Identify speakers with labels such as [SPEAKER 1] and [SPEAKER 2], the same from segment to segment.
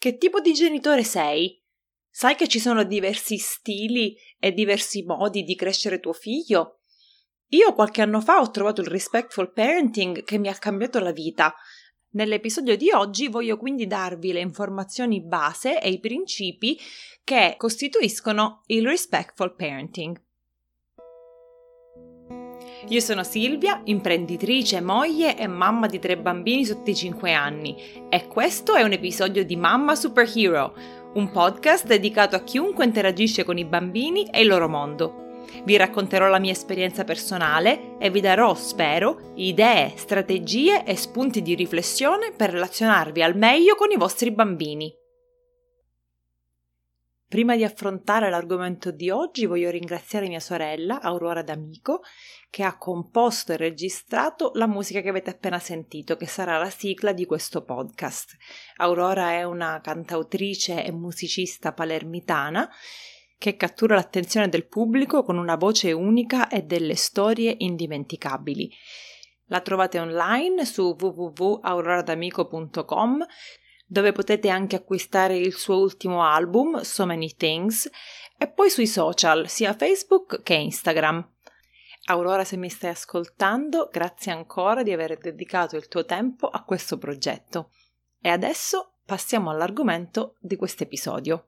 [SPEAKER 1] Che tipo di genitore sei? Sai che ci sono diversi stili e diversi modi di crescere tuo figlio? Io qualche anno fa ho trovato il respectful parenting che mi ha cambiato la vita. Nell'episodio di oggi voglio quindi darvi le informazioni base e i principi che costituiscono il respectful parenting. Io sono Silvia, imprenditrice, moglie e mamma di tre bambini sotto i 5 anni e questo è un episodio di Mamma Superhero, un podcast dedicato a chiunque interagisce con i bambini e il loro mondo. Vi racconterò la mia esperienza personale e vi darò, spero, idee, strategie e spunti di riflessione per relazionarvi al meglio con i vostri bambini. Prima di affrontare l'argomento di oggi voglio ringraziare mia sorella, Aurora D'Amico, che ha composto e registrato la musica che avete appena sentito, che sarà la sigla di questo podcast. Aurora è una cantautrice e musicista palermitana che cattura l'attenzione del pubblico con una voce unica e delle storie indimenticabili. La trovate online su www.auroradamico.com dove potete anche acquistare il suo ultimo album, So Many Things, e poi sui social, sia Facebook che Instagram. Aurora, se mi stai ascoltando, grazie ancora di aver dedicato il tuo tempo a questo progetto. E adesso passiamo all'argomento di questo episodio.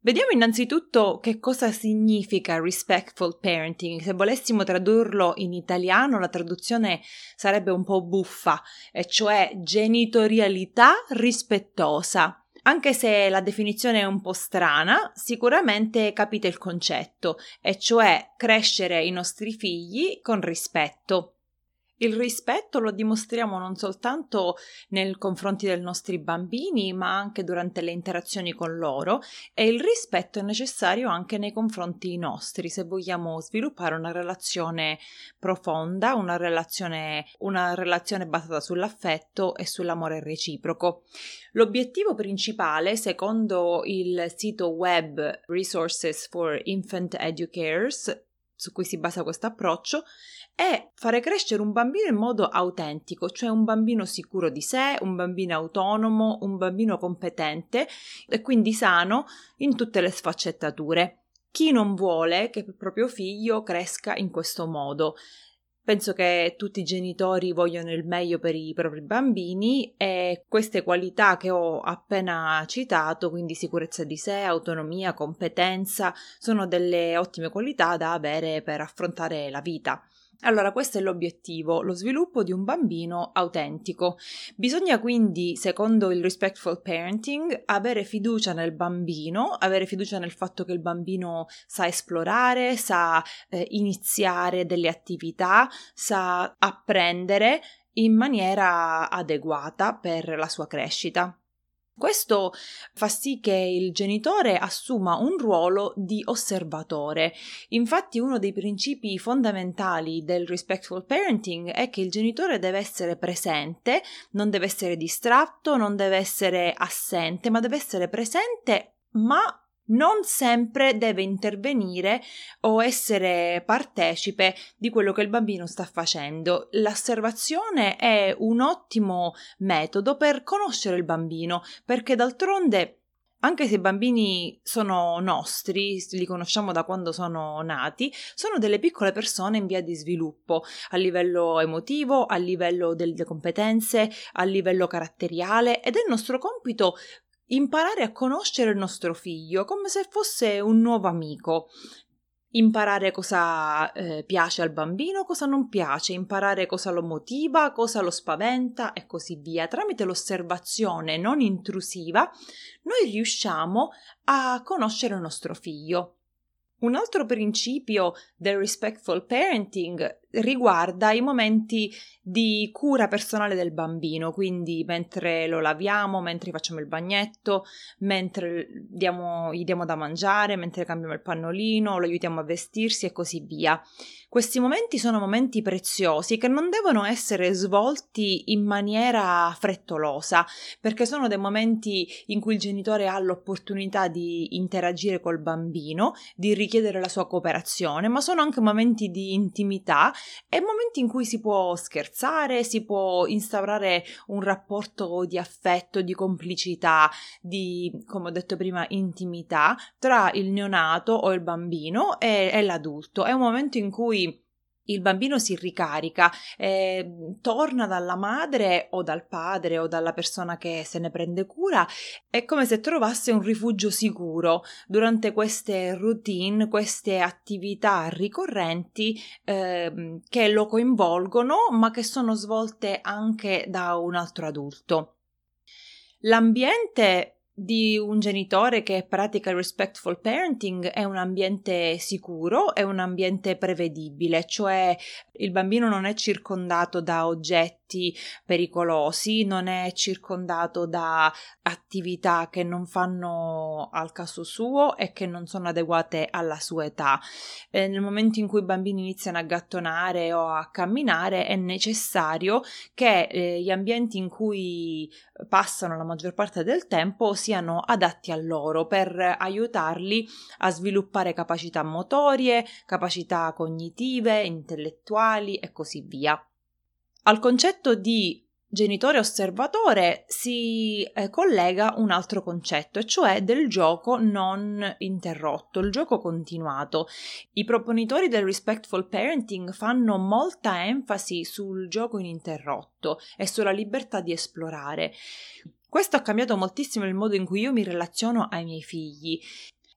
[SPEAKER 1] Vediamo innanzitutto che cosa significa respectful parenting. Se volessimo tradurlo in italiano, la traduzione sarebbe un po' buffa, e cioè genitorialità rispettosa. Anche se la definizione è un po' strana, sicuramente capite il concetto, e cioè crescere i nostri figli con rispetto. Il rispetto lo dimostriamo non soltanto nei confronti dei nostri bambini, ma anche durante le interazioni con loro e il rispetto è necessario anche nei confronti nostri se vogliamo sviluppare una relazione profonda, una relazione, una relazione basata sull'affetto e sull'amore reciproco. L'obiettivo principale, secondo il sito web Resources for Infant Educators, su cui si basa questo approccio, è fare crescere un bambino in modo autentico, cioè un bambino sicuro di sé, un bambino autonomo, un bambino competente e quindi sano in tutte le sfaccettature. Chi non vuole che il proprio figlio cresca in questo modo? Penso che tutti i genitori vogliono il meglio per i propri bambini e queste qualità che ho appena citato, quindi sicurezza di sé, autonomia, competenza, sono delle ottime qualità da avere per affrontare la vita. Allora, questo è l'obiettivo, lo sviluppo di un bambino autentico. Bisogna quindi, secondo il respectful parenting, avere fiducia nel bambino, avere fiducia nel fatto che il bambino sa esplorare, sa eh, iniziare delle attività, sa apprendere in maniera adeguata per la sua crescita. Questo fa sì che il genitore assuma un ruolo di osservatore. Infatti uno dei principi fondamentali del respectful parenting è che il genitore deve essere presente, non deve essere distratto, non deve essere assente, ma deve essere presente ma non sempre deve intervenire o essere partecipe di quello che il bambino sta facendo. L'osservazione è un ottimo metodo per conoscere il bambino, perché d'altronde anche se i bambini sono nostri, li conosciamo da quando sono nati, sono delle piccole persone in via di sviluppo a livello emotivo, a livello delle competenze, a livello caratteriale ed è il nostro compito imparare a conoscere il nostro figlio come se fosse un nuovo amico. Imparare cosa eh, piace al bambino, cosa non piace, imparare cosa lo motiva, cosa lo spaventa e così via. Tramite l'osservazione non intrusiva noi riusciamo a conoscere il nostro figlio. Un altro principio del respectful parenting riguarda i momenti di cura personale del bambino, quindi mentre lo laviamo, mentre facciamo il bagnetto, mentre diamo, gli diamo da mangiare, mentre cambiamo il pannolino, lo aiutiamo a vestirsi e così via. Questi momenti sono momenti preziosi che non devono essere svolti in maniera frettolosa, perché sono dei momenti in cui il genitore ha l'opportunità di interagire col bambino, di richiedere la sua cooperazione, ma sono anche momenti di intimità e momenti in cui si può scherzare, si può instaurare un rapporto di affetto, di complicità, di, come ho detto prima, intimità tra il neonato o il bambino e, e l'adulto. È un momento in cui il bambino si ricarica, eh, torna dalla madre o dal padre o dalla persona che se ne prende cura, è come se trovasse un rifugio sicuro durante queste routine, queste attività ricorrenti eh, che lo coinvolgono ma che sono svolte anche da un altro adulto. L'ambiente di un genitore che pratica il respectful parenting è un ambiente sicuro, è un ambiente prevedibile, cioè il bambino non è circondato da oggetti pericolosi, non è circondato da attività che non fanno al caso suo e che non sono adeguate alla sua età. Eh, nel momento in cui i bambini iniziano a gattonare o a camminare è necessario che eh, gli ambienti in cui passano la maggior parte del tempo siano adatti a loro per aiutarli a sviluppare capacità motorie, capacità cognitive, intellettuali e così via. Al concetto di genitore osservatore si eh, collega un altro concetto, e cioè del gioco non interrotto, il gioco continuato. I proponitori del respectful parenting fanno molta enfasi sul gioco ininterrotto e sulla libertà di esplorare. Questo ha cambiato moltissimo il modo in cui io mi relaziono ai miei figli.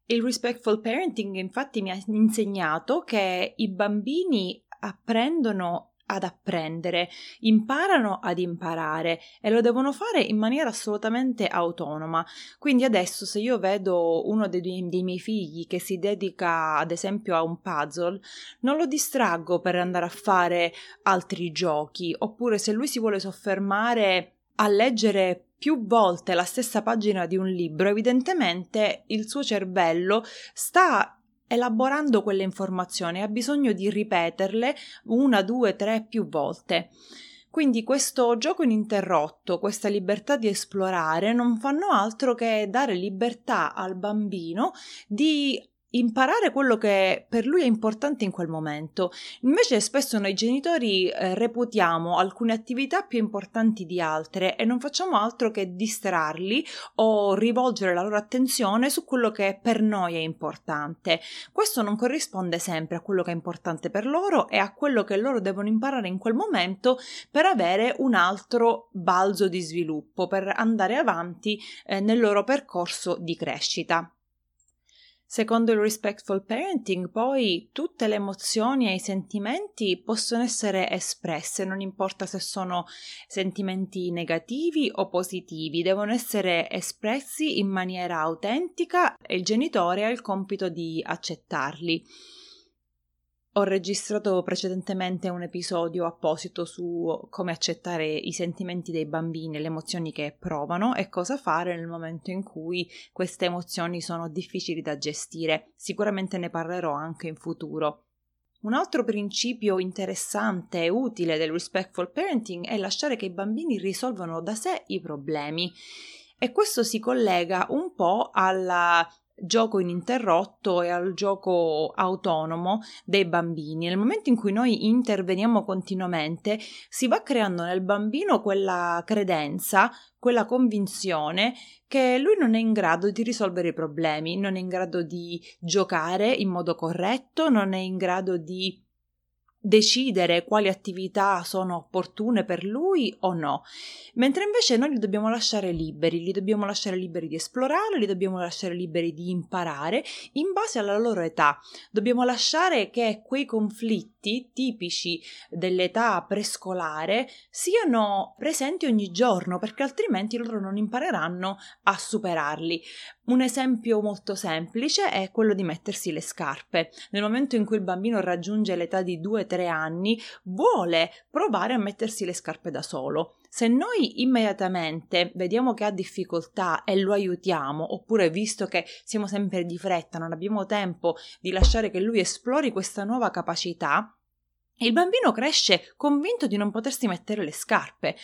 [SPEAKER 1] Il respectful parenting infatti mi ha insegnato che i bambini apprendono ad apprendere, imparano ad imparare e lo devono fare in maniera assolutamente autonoma. Quindi adesso se io vedo uno dei, dei, miei figli che si dedica ad esempio a un puzzle, non lo distraggo per andare a fare altri giochi, oppure se lui si vuole soffermare a leggere più volte la stessa pagina di un libro, evidentemente il suo cervello sta elaborando quelle informazioni, ha bisogno di ripeterle una, due, tre più volte. Quindi questo gioco ininterrotto, questa libertà di esplorare non fanno altro che dare libertà al bambino di imparare quello che per lui è importante in quel momento. Invece spesso noi genitori eh, reputiamo alcune attività più importanti di altre e non facciamo altro che distrarli o rivolgere la loro attenzione su quello che per noi è importante. Questo non corrisponde sempre a quello che è importante per loro e a quello che loro devono imparare in quel momento per avere un altro balzo di sviluppo, per andare avanti eh, nel loro percorso di crescita. Secondo il respectful parenting, poi tutte le emozioni e i sentimenti possono essere espresse, non importa se sono sentimenti negativi o positivi, devono essere espressi in maniera autentica e il genitore ha il compito di accettarli. Ho registrato precedentemente un episodio apposito su come accettare i sentimenti dei bambini le emozioni che provano e cosa fare nel momento in cui queste emozioni sono difficili da gestire. Sicuramente ne parlerò anche in futuro. Un altro principio interessante e utile del respectful parenting è lasciare che i bambini risolvano da sé i problemi. E questo si collega un po' alla gioco ininterrotto e al gioco autonomo dei bambini. Nel momento in cui noi interveniamo continuamente, si va creando nel bambino quella credenza, quella convinzione che lui non è in grado di risolvere i problemi, non è in grado di giocare in modo corretto, non è in grado di decidere quali attività sono opportune per lui o no, mentre invece noi li dobbiamo lasciare liberi, li dobbiamo lasciare liberi di esplorare, li dobbiamo lasciare liberi di imparare in base alla loro età. Dobbiamo lasciare che quei conflitti tipici dell'età prescolare siano presenti ogni giorno, perché altrimenti loro non impareranno a superarli. Un esempio molto semplice è quello di mettersi le scarpe. Nel momento in cui il bambino raggiunge l'età di 2-3 anni, vuole provare a mettersi le scarpe da solo. Se noi immediatamente vediamo che ha difficoltà e lo aiutiamo, oppure visto che siamo sempre di fretta, non abbiamo tempo di lasciare che lui esplori questa nuova capacità, il bambino cresce convinto di non potersi mettere le scarpe.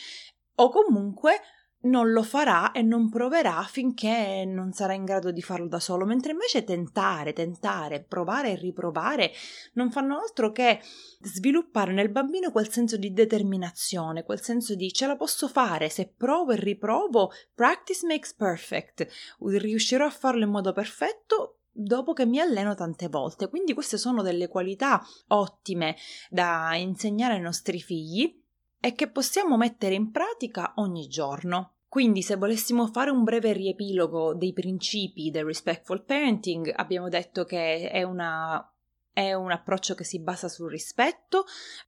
[SPEAKER 1] O comunque non lo farà e non proverà finché non sarà in grado di farlo da solo, mentre invece tentare, tentare, provare e riprovare non fanno altro che sviluppare nel bambino quel senso di determinazione, quel senso di ce la posso fare, se provo e riprovo, practice makes perfect, riuscirò a farlo in modo perfetto dopo che mi alleno tante volte. Quindi queste sono delle qualità ottime da insegnare ai nostri figli e che possiamo mettere in pratica ogni giorno. Quindi, se volessimo fare un breve riepilogo dei principi del respectful parenting, abbiamo detto che è una è un approccio che si basa sul rispetto.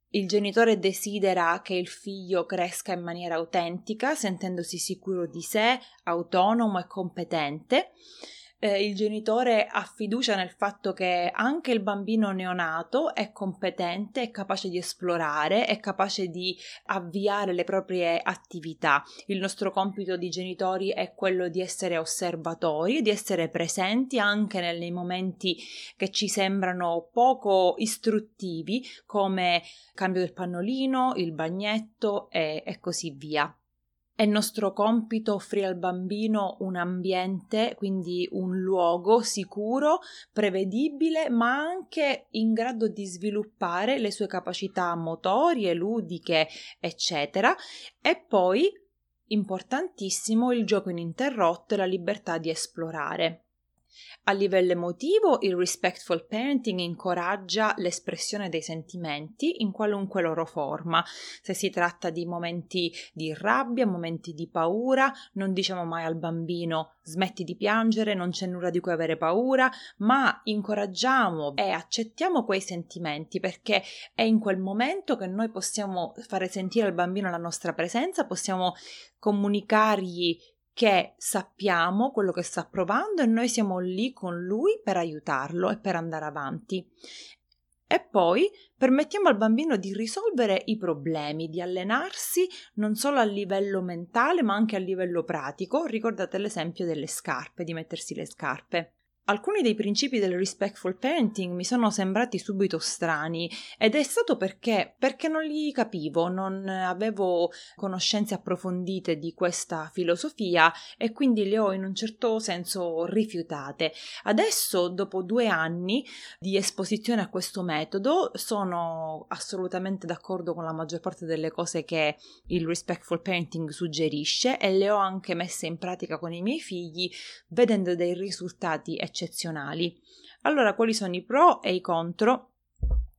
[SPEAKER 1] Il genitore desidera che il figlio cresca in maniera autentica, sentendosi sicuro di sé, autonomo e competente eh, il genitore ha fiducia nel fatto che anche il bambino neonato è competente, è capace di esplorare, è capace di avviare le proprie attività. Il nostro compito di genitori è quello di essere osservatori, di essere presenti anche nei momenti che ci sembrano poco istruttivi, come cambio del pannolino, il bagnetto e, e così via. È nostro compito offrire al bambino un ambiente, quindi un luogo sicuro, prevedibile, ma anche in grado di sviluppare le sue capacità motorie, ludiche, eccetera. E poi, importantissimo, il gioco ininterrotto e la libertà di esplorare. A livello emotivo, il respectful parenting incoraggia l'espressione dei sentimenti in qualunque loro forma. Se si tratta di momenti di rabbia, momenti di paura, non diciamo mai al bambino smetti di piangere, non c'è nulla di cui avere paura, ma incoraggiamo e accettiamo quei sentimenti perché è in quel momento che noi possiamo fare sentire al bambino la nostra presenza, possiamo comunicargli che sappiamo quello che sta provando e noi siamo lì con lui per aiutarlo e per andare avanti. E poi permettiamo al bambino di risolvere i problemi, di allenarsi non solo a livello mentale ma anche a livello pratico. Ricordate l'esempio delle scarpe, di mettersi le scarpe. Alcuni dei principi del respectful parenting mi sono sembrati subito strani ed è stato perché, perché non li capivo, non avevo conoscenze approfondite di questa filosofia e quindi le ho in un certo senso rifiutate. Adesso, dopo due anni di esposizione a questo metodo, sono assolutamente d'accordo con la maggior parte delle cose che il respectful parenting suggerisce e le ho anche messe in pratica con i miei figli, vedendo dei risultati eccezionali eccezionali. Allora, quali sono i pro e i contro?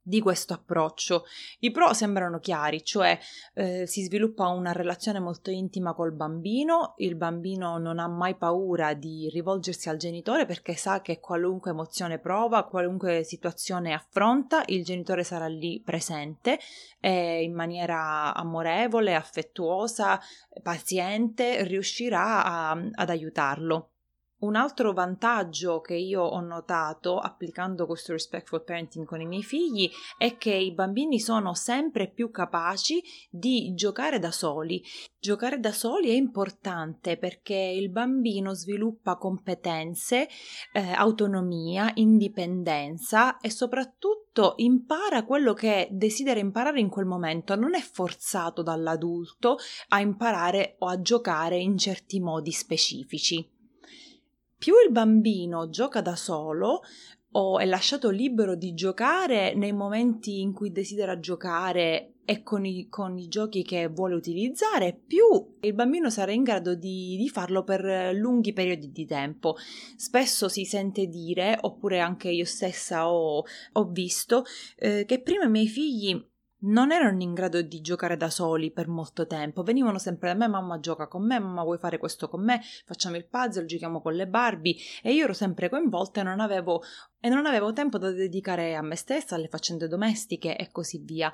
[SPEAKER 1] di questo approccio. I pro sembrano chiari, cioè eh, si sviluppa una relazione molto intima col bambino, il bambino non ha mai paura di rivolgersi al genitore perché sa che qualunque emozione prova, qualunque situazione affronta, il genitore sarà lì presente e in maniera amorevole, affettuosa, paziente, riuscirà a, ad aiutarlo. Un altro vantaggio che io ho notato applicando questo respectful parenting con i miei figli è che i bambini sono sempre più capaci di giocare da soli. Giocare da soli è importante perché il bambino sviluppa competenze, eh, autonomia, indipendenza e soprattutto impara quello che desidera imparare in quel momento, non è forzato dall'adulto a imparare o a giocare in certi modi specifici più il bambino gioca da solo o è lasciato libero di giocare nei momenti in cui desidera giocare e con i, con i, giochi che vuole utilizzare, più il bambino sarà in grado di, di, farlo per lunghi periodi di tempo. Spesso si sente dire, oppure anche io stessa ho, ho visto, eh, che prima i miei figli non erano in grado di giocare da soli per molto tempo, venivano sempre da me, mamma gioca con me, mamma vuoi fare questo con me, facciamo il puzzle, giochiamo con le Barbie. E io ero sempre coinvolta e non avevo, e non avevo tempo da dedicare a me stessa, alle faccende domestiche e così via.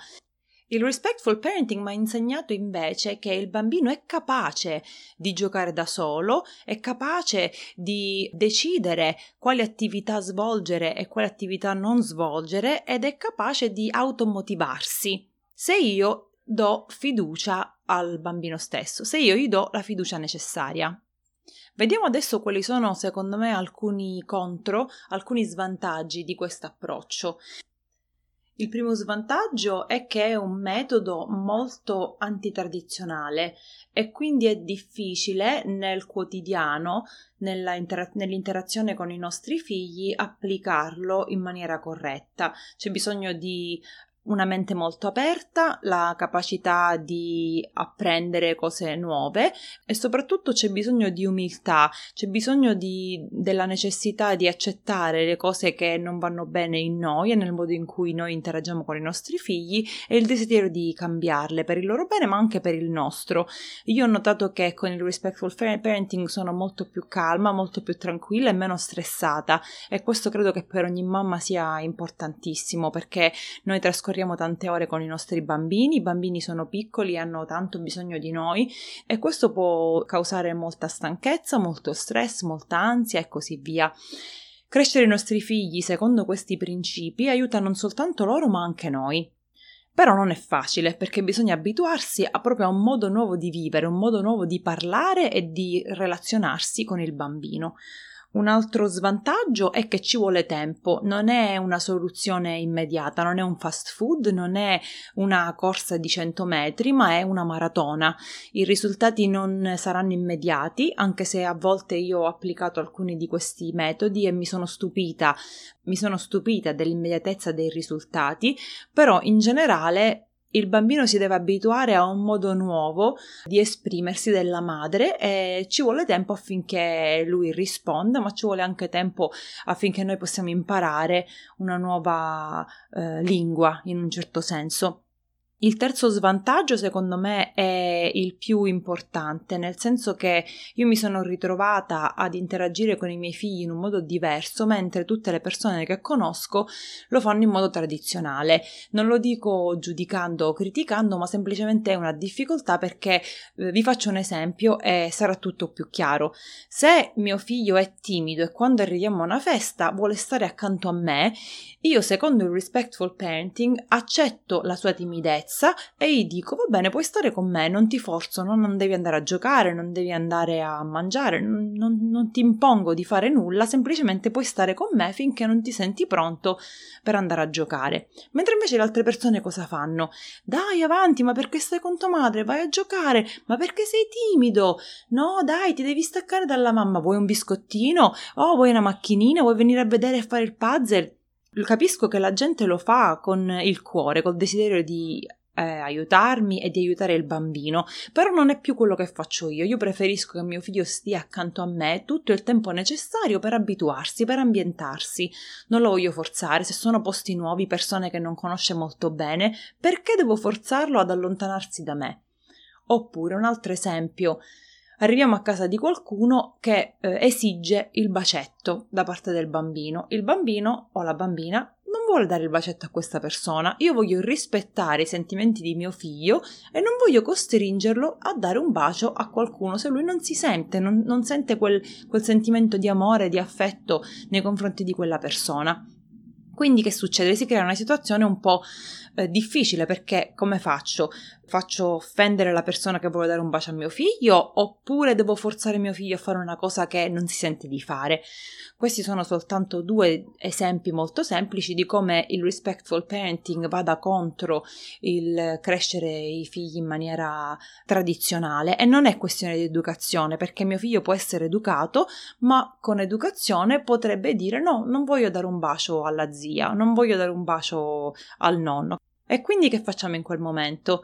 [SPEAKER 1] Il respectful parenting mi ha insegnato invece che il bambino è capace di giocare da solo, è capace di decidere quali attività svolgere e quali attività non svolgere ed è capace di automotivarsi. Se io do fiducia al bambino stesso, se io gli do la fiducia necessaria. Vediamo adesso quali sono secondo me alcuni contro, alcuni svantaggi di questo approccio. Il primo svantaggio è che è un metodo molto antitradizionale e quindi è difficile nel quotidiano, inter- nell'interazione con i nostri figli, applicarlo in maniera corretta. C'è bisogno di una mente molto aperta, la capacità di apprendere cose nuove e soprattutto c'è bisogno di umiltà, c'è bisogno di, della necessità di accettare le cose che non vanno bene in noi e nel modo in cui noi interagiamo con i nostri figli e il desiderio di cambiarle per il loro bene ma anche per il nostro. Io ho notato che con il respectful parenting sono molto più calma, molto più tranquilla e meno stressata e questo credo che per ogni mamma sia importantissimo perché noi trascorriamo trascorriamo tante ore con i nostri bambini, i bambini sono piccoli e hanno tanto bisogno di noi e questo può causare molta stanchezza, molto stress, molta ansia e così via. Crescere i nostri figli secondo questi principi aiuta non soltanto loro ma anche noi. Però non è facile perché bisogna abituarsi a proprio a un modo nuovo di vivere, un modo nuovo di parlare e di relazionarsi con il bambino. Un altro svantaggio è che ci vuole tempo, non è una soluzione immediata, non è un fast food, non è una corsa di 100 metri, ma è una maratona. I risultati non saranno immediati, anche se a volte io ho applicato alcuni di questi metodi e mi sono stupita, mi sono stupita dell'immediatezza dei risultati, però in generale il bambino si deve abituare a un modo nuovo di esprimersi della madre e ci vuole tempo affinché lui risponda, ma ci vuole anche tempo affinché noi possiamo imparare una nuova eh, lingua in un certo senso. Il terzo svantaggio, secondo me, è il più importante, nel senso che io mi sono ritrovata ad interagire con i miei figli in un modo diverso, mentre tutte le persone che conosco lo fanno in modo tradizionale. Non lo dico giudicando o criticando, ma semplicemente è una difficoltà perché eh, vi faccio un esempio e sarà tutto più chiaro. Se mio figlio è timido e quando arriviamo a una festa vuole stare accanto a me, io, secondo il respectful parenting, accetto la sua timidezza sicurezza e gli dico va bene puoi stare con me non ti forzo no? non devi andare a giocare non devi andare a mangiare non, non ti impongo di fare nulla semplicemente puoi stare con me finché non ti senti pronto per andare a giocare. Mentre invece le altre persone cosa fanno? Dai avanti ma perché stai con tua madre? Vai a giocare ma perché sei timido? No dai ti devi staccare dalla mamma vuoi un biscottino? Oh vuoi una macchinina? Vuoi venire a vedere e fare il puzzle? Capisco che la gente lo fa con il cuore, col desiderio di eh, aiutarmi e di aiutare il bambino, però non è più quello che faccio io. Io preferisco che mio figlio stia accanto a me tutto il tempo necessario per abituarsi, per ambientarsi. Non lo voglio forzare, se sono posti nuovi, persone che non conosce molto bene, perché devo forzarlo ad allontanarsi da me? Oppure un altro esempio, arriviamo a casa di qualcuno che eh, esige il bacetto da parte del bambino. Il bambino o la bambina non vuole dare il bacetto a questa persona, io voglio rispettare i sentimenti di mio figlio e non voglio costringerlo a dare un bacio a qualcuno se lui non si sente, non, non sente quel, quel sentimento di amore, di affetto nei confronti di quella persona. Quindi che succede? Si crea una situazione un po' eh, difficile perché come faccio? Faccio offendere la persona che vuole dare un bacio a mio figlio oppure devo forzare mio figlio a fare una cosa che non si sente di fare? Questi sono soltanto due esempi molto semplici di come il respectful parenting vada contro il crescere i figli in maniera tradizionale e non è questione di educazione perché mio figlio può essere educato ma con educazione potrebbe dire no, non voglio dare un bacio alla zia, non voglio dare un bacio al nonno. E quindi che facciamo in quel momento?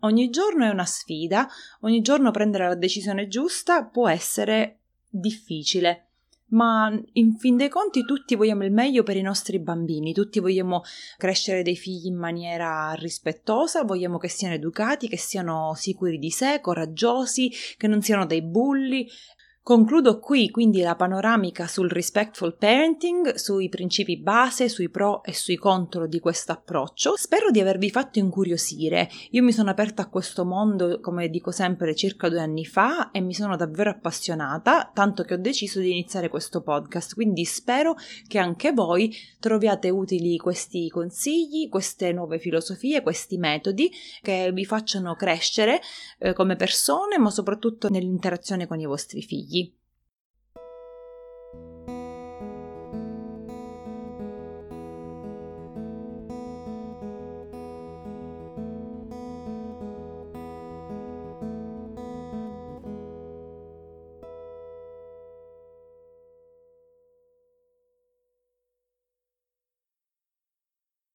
[SPEAKER 1] Ogni giorno è una sfida, ogni giorno prendere la decisione giusta può essere difficile, ma in fin dei conti tutti vogliamo il meglio per i nostri bambini, tutti vogliamo crescere dei figli in maniera rispettosa, vogliamo che siano educati, che siano sicuri di sé, coraggiosi, che non siano dei bulli Concludo qui quindi la panoramica sul respectful parenting, sui principi base, sui pro e sui contro di questo approccio. Spero di avervi fatto incuriosire. Io mi sono aperta a questo mondo, come dico sempre, circa due anni fa e mi sono davvero appassionata, tanto che ho deciso di iniziare questo podcast. Quindi spero che anche voi troviate utili questi consigli, queste nuove filosofie, questi metodi che vi facciano crescere eh, come persone, ma soprattutto nell'interazione con i vostri figli.